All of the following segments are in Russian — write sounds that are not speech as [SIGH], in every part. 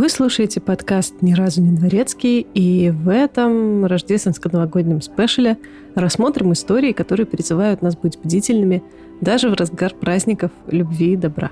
Вы слушаете подкаст «Ни разу не дворецкий», и в этом рождественско-новогоднем спешле рассмотрим истории, которые призывают нас быть бдительными даже в разгар праздников любви и добра.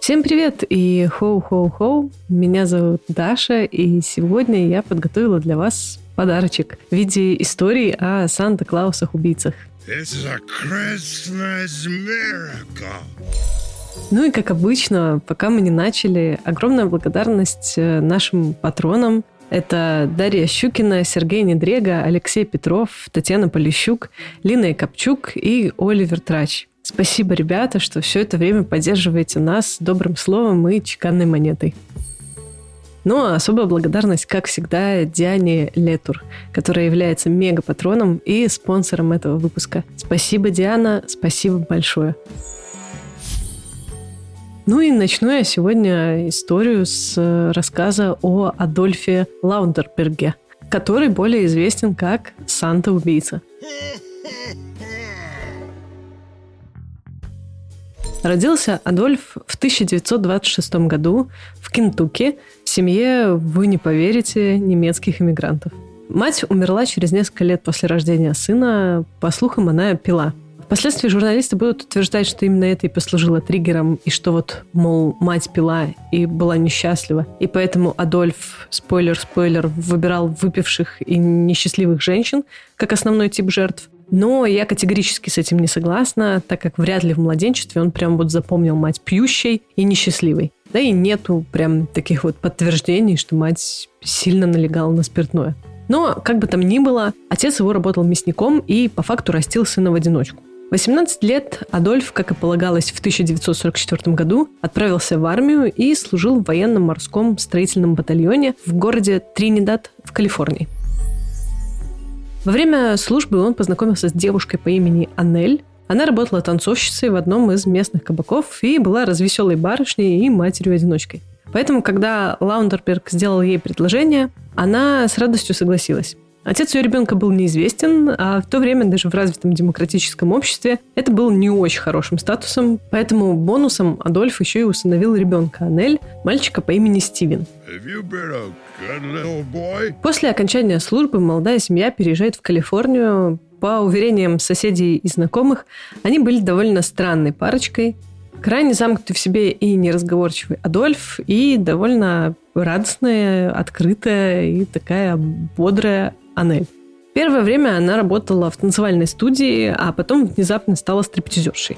Всем привет и хоу-хоу-хоу. Меня зовут Даша, и сегодня я подготовила для вас подарочек в виде истории о Санта-Клаусах-убийцах. Ну и как обычно, пока мы не начали, огромная благодарность э, нашим патронам. Это Дарья Щукина, Сергей Недрега, Алексей Петров, Татьяна Полищук, Лина Копчук и Оливер Трач. Спасибо, ребята, что все это время поддерживаете нас добрым словом и чеканной монетой. Ну, а особая благодарность, как всегда, Диане Летур, которая является мега-патроном и спонсором этого выпуска. Спасибо, Диана, спасибо большое. Ну и начну я сегодня историю с рассказа о Адольфе Лаундерберге, который более известен как Санта-убийца. [LAUGHS] Родился Адольф в 1926 году в Кентукки в семье, вы не поверите, немецких иммигрантов. Мать умерла через несколько лет после рождения сына. По слухам, она пила. Впоследствии журналисты будут утверждать, что именно это и послужило триггером, и что вот, мол, мать пила и была несчастлива. И поэтому Адольф, спойлер-спойлер, выбирал выпивших и несчастливых женщин как основной тип жертв. Но я категорически с этим не согласна, так как вряд ли в младенчестве он прям вот запомнил мать пьющей и несчастливой. Да и нету прям таких вот подтверждений, что мать сильно налегала на спиртное. Но, как бы там ни было, отец его работал мясником и по факту растил сына в одиночку. 18 лет Адольф, как и полагалось в 1944 году, отправился в армию и служил в военном морском строительном батальоне в городе Тринидад в Калифорнии. Во время службы он познакомился с девушкой по имени Анель. Она работала танцовщицей в одном из местных кабаков и была развеселой барышней и матерью-одиночкой. Поэтому, когда Лаундерберг сделал ей предложение, она с радостью согласилась. Отец ее ребенка был неизвестен, а в то время даже в развитом демократическом обществе это был не очень хорошим статусом, поэтому бонусом Адольф еще и усыновил ребенка Анель, мальчика по имени Стивен. После окончания службы молодая семья переезжает в Калифорнию. По уверениям соседей и знакомых, они были довольно странной парочкой. Крайне замкнутый в себе и неразговорчивый Адольф, и довольно радостная, открытая и такая бодрая Анель. Первое время она работала в танцевальной студии, а потом внезапно стала стриптизершей.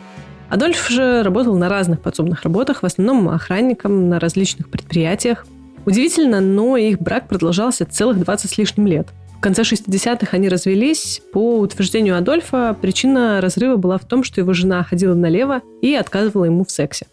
Адольф же работал на разных подсобных работах, в основном охранником на различных предприятиях. Удивительно, но их брак продолжался целых 20 с лишним лет. В конце 60-х они развелись. По утверждению Адольфа, причина разрыва была в том, что его жена ходила налево и отказывала ему в сексе.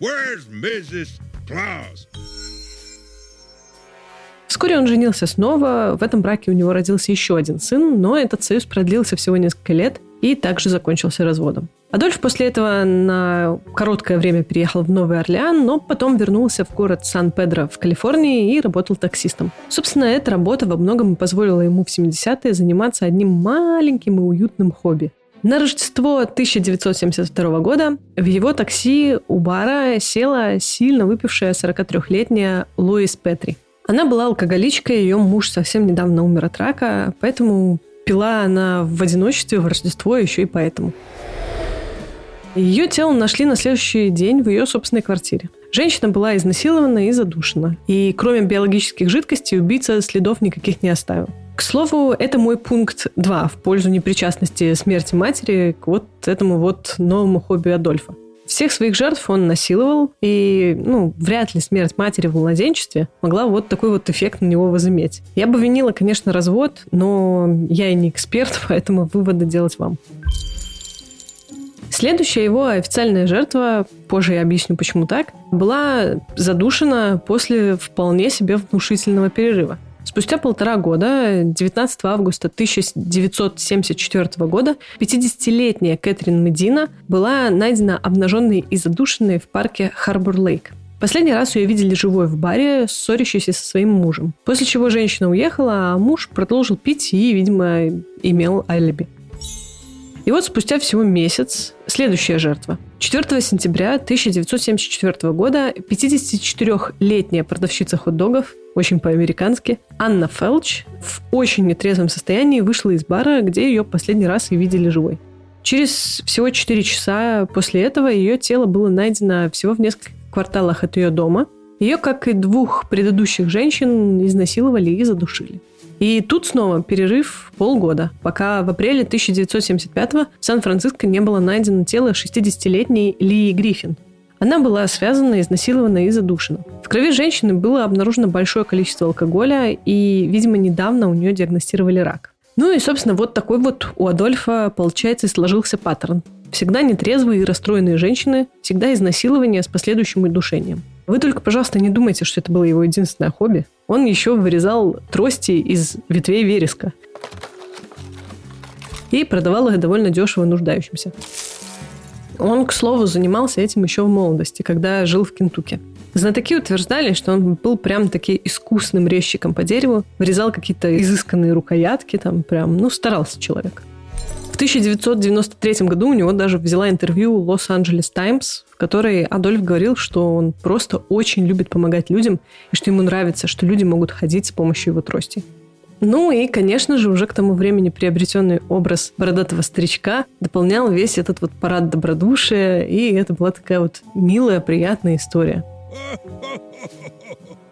Вскоре он женился снова. В этом браке у него родился еще один сын, но этот союз продлился всего несколько лет и также закончился разводом. Адольф после этого на короткое время переехал в Новый Орлеан, но потом вернулся в город Сан-Педро в Калифорнии и работал таксистом. Собственно, эта работа во многом позволила ему в 70-е заниматься одним маленьким и уютным хобби. На Рождество 1972 года в его такси у бара села сильно выпившая 43-летняя Луис Петри. Она была алкоголичкой, ее муж совсем недавно умер от рака, поэтому пила она в одиночестве в Рождество еще и поэтому. Ее тело нашли на следующий день в ее собственной квартире. Женщина была изнасилована и задушена. И кроме биологических жидкостей убийца следов никаких не оставил. К слову, это мой пункт 2 в пользу непричастности смерти матери к вот этому вот новому хобби Адольфа. Всех своих жертв он насиловал, и, ну, вряд ли смерть матери в младенчестве могла вот такой вот эффект на него возыметь. Я бы винила, конечно, развод, но я и не эксперт, [LAUGHS] поэтому выводы делать вам. Следующая его официальная жертва, позже я объясню, почему так, была задушена после вполне себе внушительного перерыва. Спустя полтора года, 19 августа 1974 года, 50-летняя Кэтрин Медина была найдена обнаженной и задушенной в парке Харбор-Лейк. Последний раз ее видели живой в баре, ссорящейся со своим мужем. После чего женщина уехала, а муж продолжил пить и, видимо, имел алиби. И вот спустя всего месяц следующая жертва. 4 сентября 1974 года 54-летняя продавщица хот-догов, очень по-американски, Анна Фелч в очень нетрезвом состоянии вышла из бара, где ее последний раз и видели живой. Через всего 4 часа после этого ее тело было найдено всего в нескольких кварталах от ее дома. Ее, как и двух предыдущих женщин, изнасиловали и задушили. И тут снова перерыв полгода, пока в апреле 1975-го в Сан-Франциско не было найдено тело 60-летней Лии Гриффин. Она была связана, изнасилована и задушена. В крови женщины было обнаружено большое количество алкоголя, и, видимо, недавно у нее диагностировали рак. Ну и, собственно, вот такой вот у Адольфа, получается, и сложился паттерн. Всегда нетрезвые и расстроенные женщины, всегда изнасилование с последующим удушением. Вы только, пожалуйста, не думайте, что это было его единственное хобби. Он еще вырезал трости из ветвей вереска и продавал их довольно дешево нуждающимся. Он, к слову, занимался этим еще в молодости, когда жил в Кентукки. Знатоки утверждали, что он был прям таки искусным резчиком по дереву, вырезал какие-то изысканные рукоятки, там прям, ну, старался человек. В 1993 году у него даже взяла интервью Лос-Анджелес Таймс, в которой Адольф говорил, что он просто очень любит помогать людям и что ему нравится, что люди могут ходить с помощью его трости. Ну и, конечно же, уже к тому времени приобретенный образ бородатого старичка дополнял весь этот вот парад добродушия, и это была такая вот милая, приятная история.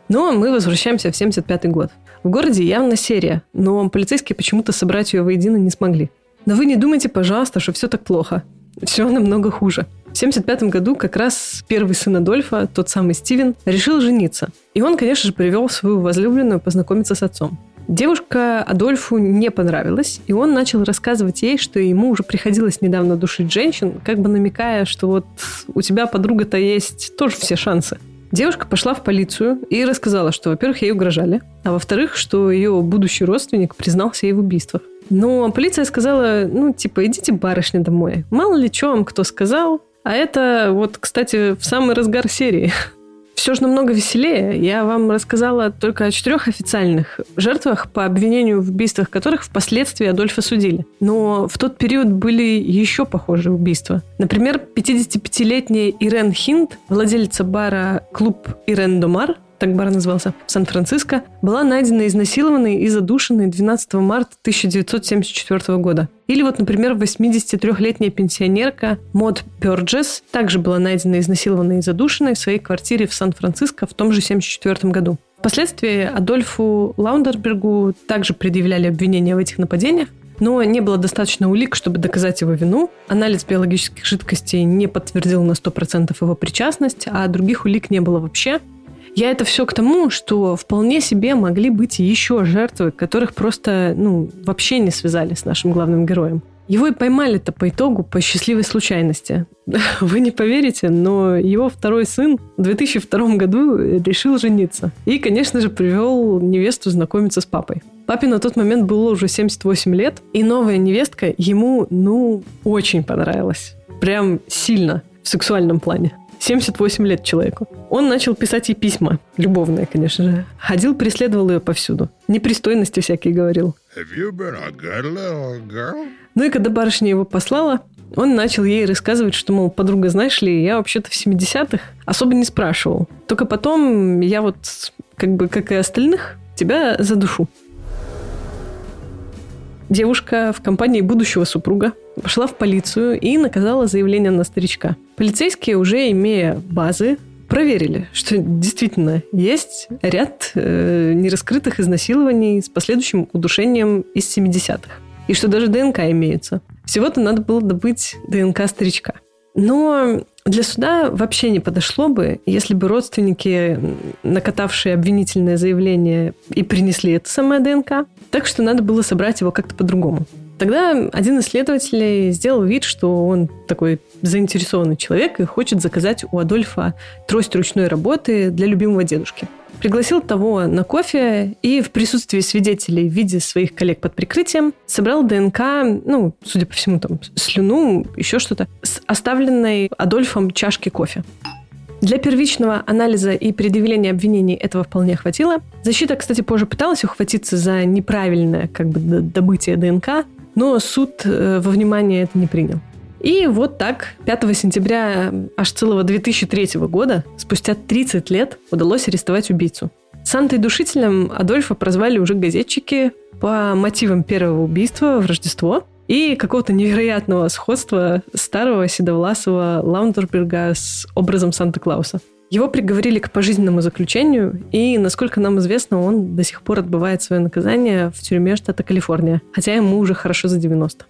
Но мы возвращаемся в 75 год. В городе явно серия, но полицейские почему-то собрать ее воедино не смогли. Но вы не думайте, пожалуйста, что все так плохо. Все намного хуже. В 1975 году как раз первый сын Адольфа, тот самый Стивен, решил жениться. И он, конечно же, привел свою возлюбленную познакомиться с отцом. Девушка Адольфу не понравилась, и он начал рассказывать ей, что ему уже приходилось недавно душить женщин, как бы намекая, что вот у тебя подруга-то есть тоже все шансы. Девушка пошла в полицию и рассказала, что, во-первых, ей угрожали, а во-вторых, что ее будущий родственник признался ей в убийствах. Но полиция сказала, ну, типа, идите, барышня, домой. Мало ли что вам кто сказал. А это вот, кстати, в самый разгар серии. Все же намного веселее. Я вам рассказала только о четырех официальных жертвах, по обвинению в убийствах которых впоследствии Адольфа судили. Но в тот период были еще похожие убийства. Например, 55-летняя Ирен Хинд, владелица бара «Клуб Ирен Домар», так бар назывался, в Сан-Франциско, была найдена изнасилованной и задушенной 12 марта 1974 года. Или вот, например, 83-летняя пенсионерка Мод Пёрджес также была найдена изнасилованной и задушенной в своей квартире в Сан-Франциско в том же 1974 году. Впоследствии Адольфу Лаундербергу также предъявляли обвинения в этих нападениях, но не было достаточно улик, чтобы доказать его вину. Анализ биологических жидкостей не подтвердил на 100% его причастность, а других улик не было вообще. Я это все к тому, что вполне себе могли быть еще жертвы, которых просто, ну, вообще не связали с нашим главным героем. Его и поймали-то по итогу по счастливой случайности. [LAUGHS] Вы не поверите, но его второй сын в 2002 году решил жениться. И, конечно же, привел невесту знакомиться с папой. Папе на тот момент было уже 78 лет, и новая невестка ему, ну, очень понравилась. Прям сильно в сексуальном плане. 78 лет человеку. Он начал писать ей письма. Любовные, конечно же. Ходил, преследовал ее повсюду. Непристойности всякие говорил. Ну и когда барышня его послала, он начал ей рассказывать, что, мол, подруга, знаешь ли, я вообще-то в 70-х особо не спрашивал. Только потом я вот, как бы, как и остальных, тебя задушу. Девушка в компании будущего супруга пошла в полицию и наказала заявление на старичка. Полицейские, уже имея базы, проверили, что действительно есть ряд э, нераскрытых изнасилований с последующим удушением из 70-х. И что даже ДНК имеется. Всего-то надо было добыть ДНК старичка. Но для суда вообще не подошло бы, если бы родственники, накатавшие обвинительное заявление, и принесли это самое ДНК. Так что надо было собрать его как-то по-другому. Тогда один исследователь сделал вид, что он такой заинтересованный человек и хочет заказать у Адольфа трость ручной работы для любимого дедушки. Пригласил того на кофе и в присутствии свидетелей в виде своих коллег под прикрытием собрал ДНК, ну, судя по всему, там, слюну, еще что-то, с оставленной Адольфом чашки кофе. Для первичного анализа и предъявления обвинений этого вполне хватило. Защита, кстати, позже пыталась ухватиться за неправильное как бы, добытие ДНК, но суд э, во внимание это не принял. И вот так 5 сентября аж целого 2003 года, спустя 30 лет, удалось арестовать убийцу. Сантой-душителем Адольфа прозвали уже газетчики по мотивам первого убийства в Рождество и какого-то невероятного сходства старого седовласого Лаундерберга с образом Санта-Клауса. Его приговорили к пожизненному заключению, и, насколько нам известно, он до сих пор отбывает свое наказание в тюрьме штата Калифорния, хотя ему уже хорошо за 90.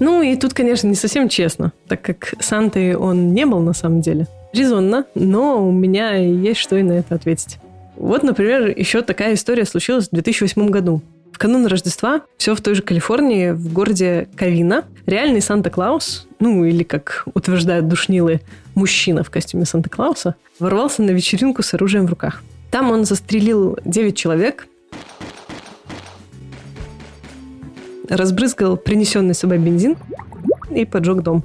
Ну и тут, конечно, не совсем честно, так как Сантой он не был на самом деле. Резонно, но у меня есть что и на это ответить. Вот, например, еще такая история случилась в 2008 году. В канун Рождества все в той же Калифорнии, в городе Кавина, реальный Санта-Клаус, ну или, как утверждают душнилы, мужчина в костюме Санта-Клауса, ворвался на вечеринку с оружием в руках. Там он застрелил 9 человек, разбрызгал принесенный с собой бензин и поджег дом.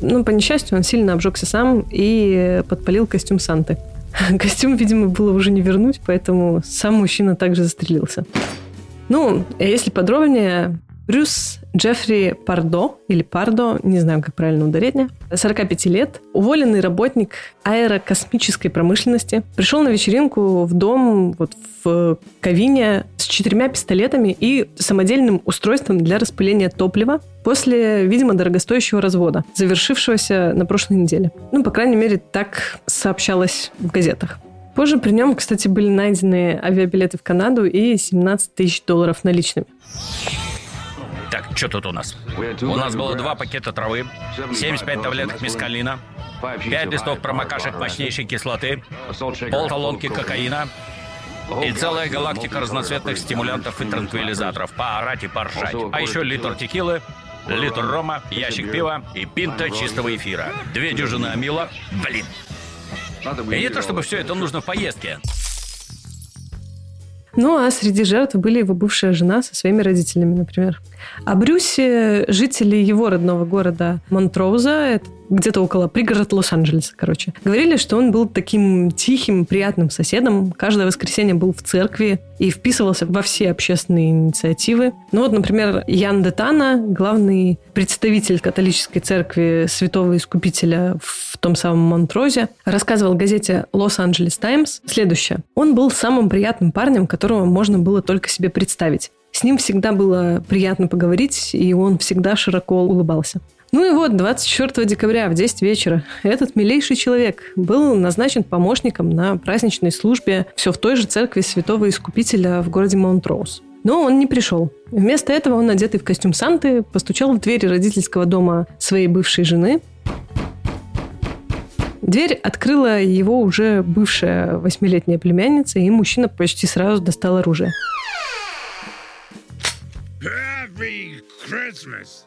Ну, по несчастью, он сильно обжегся сам и подпалил костюм Санты. [LAUGHS] Костюм, видимо, было уже не вернуть, поэтому сам мужчина также застрелился. Ну, если подробнее, Брюс Джеффри Пардо, или Пардо, не знаю, как правильно ударение, 45 лет, уволенный работник аэрокосмической промышленности, пришел на вечеринку в дом вот в Кавине с четырьмя пистолетами и самодельным устройством для распыления топлива после, видимо, дорогостоящего развода, завершившегося на прошлой неделе. Ну, по крайней мере, так сообщалось в газетах. Позже при нем, кстати, были найдены авиабилеты в Канаду и 17 тысяч долларов наличными. Так, что тут у нас? У нас было два пакета травы, 75 таблеток мискалина, 5 листов промокашек мощнейшей кислоты, пол колонки кокаина и целая галактика разноцветных стимулянтов и транквилизаторов. Поорать и поржать. А еще литр текилы, литр рома, ящик пива и пинта чистого эфира. Две дюжины амила. Блин. И не то, чтобы все это нужно в поездке. Ну, а среди жертв были его бывшая жена со своими родителями, например. О Брюсе жители его родного города Монтроуза, это где-то около пригород Лос-Анджелеса, короче. Говорили, что он был таким тихим, приятным соседом. Каждое воскресенье был в церкви и вписывался во все общественные инициативы. Ну вот, например, Ян Детана, главный представитель католической церкви Святого Искупителя в том самом Монтрозе, рассказывал газете Лос-Анджелес Таймс следующее. Он был самым приятным парнем, которого можно было только себе представить. С ним всегда было приятно поговорить, и он всегда широко улыбался. Ну и вот, 24 декабря в 10 вечера этот милейший человек был назначен помощником на праздничной службе все в той же церкви Святого Искупителя в городе Монтроуз. Но он не пришел. Вместо этого он, одетый в костюм Санты, постучал в двери родительского дома своей бывшей жены. Дверь открыла его уже бывшая восьмилетняя племянница, и мужчина почти сразу достал оружие.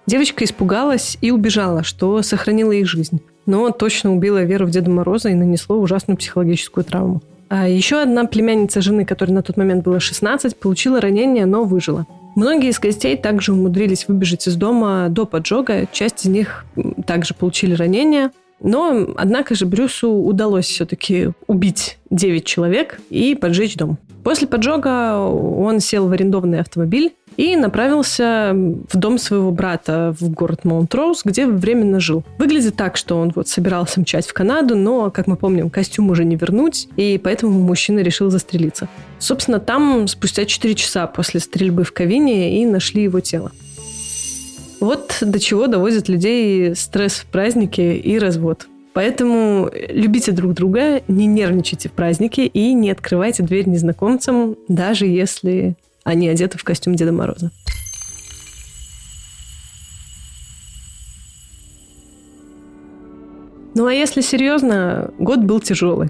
Девочка испугалась и убежала, что сохранило их жизнь. Но точно убила веру в Деда Мороза и нанесло ужасную психологическую травму. А еще одна племянница жены, которой на тот момент было 16, получила ранение, но выжила. Многие из гостей также умудрились выбежать из дома до поджога. Часть из них также получили ранения. Но, однако же, Брюсу удалось все-таки убить 9 человек и поджечь дом. После поджога он сел в арендованный автомобиль и направился в дом своего брата в город Монтроуз, где временно жил. Выглядит так, что он вот собирался мчать в Канаду, но, как мы помним, костюм уже не вернуть, и поэтому мужчина решил застрелиться. Собственно, там спустя 4 часа после стрельбы в Кавине и нашли его тело. Вот до чего доводят людей стресс в празднике и развод. Поэтому любите друг друга, не нервничайте в празднике и не открывайте дверь незнакомцам, даже если они одеты в костюм Деда Мороза. Ну а если серьезно, год был тяжелый.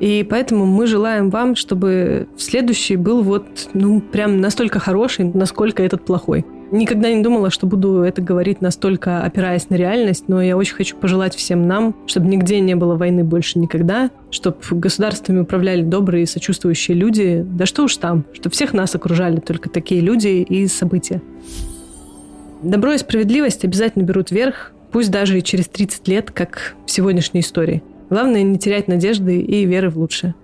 И поэтому мы желаем вам, чтобы следующий был вот, ну, прям настолько хороший, насколько этот плохой. Никогда не думала, что буду это говорить настолько опираясь на реальность, но я очень хочу пожелать всем нам, чтобы нигде не было войны больше никогда, чтобы государствами управляли добрые и сочувствующие люди, да что уж там, чтобы всех нас окружали только такие люди и события. Добро и справедливость обязательно берут верх, Пусть даже и через 30 лет, как в сегодняшней истории. Главное не терять надежды и веры в лучшее.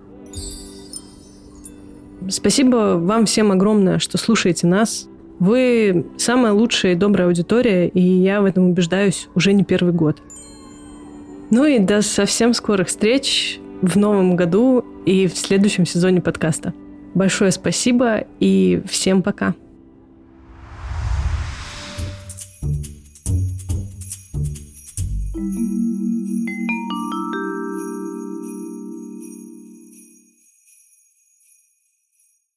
Спасибо вам всем огромное, что слушаете нас. Вы самая лучшая и добрая аудитория, и я в этом убеждаюсь уже не первый год. Ну и до совсем скорых встреч в новом году и в следующем сезоне подкаста. Большое спасибо и всем пока.